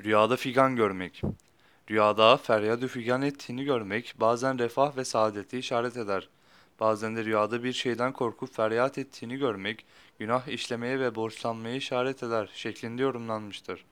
Rüyada figan görmek. Rüyada feryadü figan ettiğini görmek bazen refah ve saadeti işaret eder. Bazen de rüyada bir şeyden korkup feryat ettiğini görmek günah işlemeye ve borçlanmaya işaret eder şeklinde yorumlanmıştır.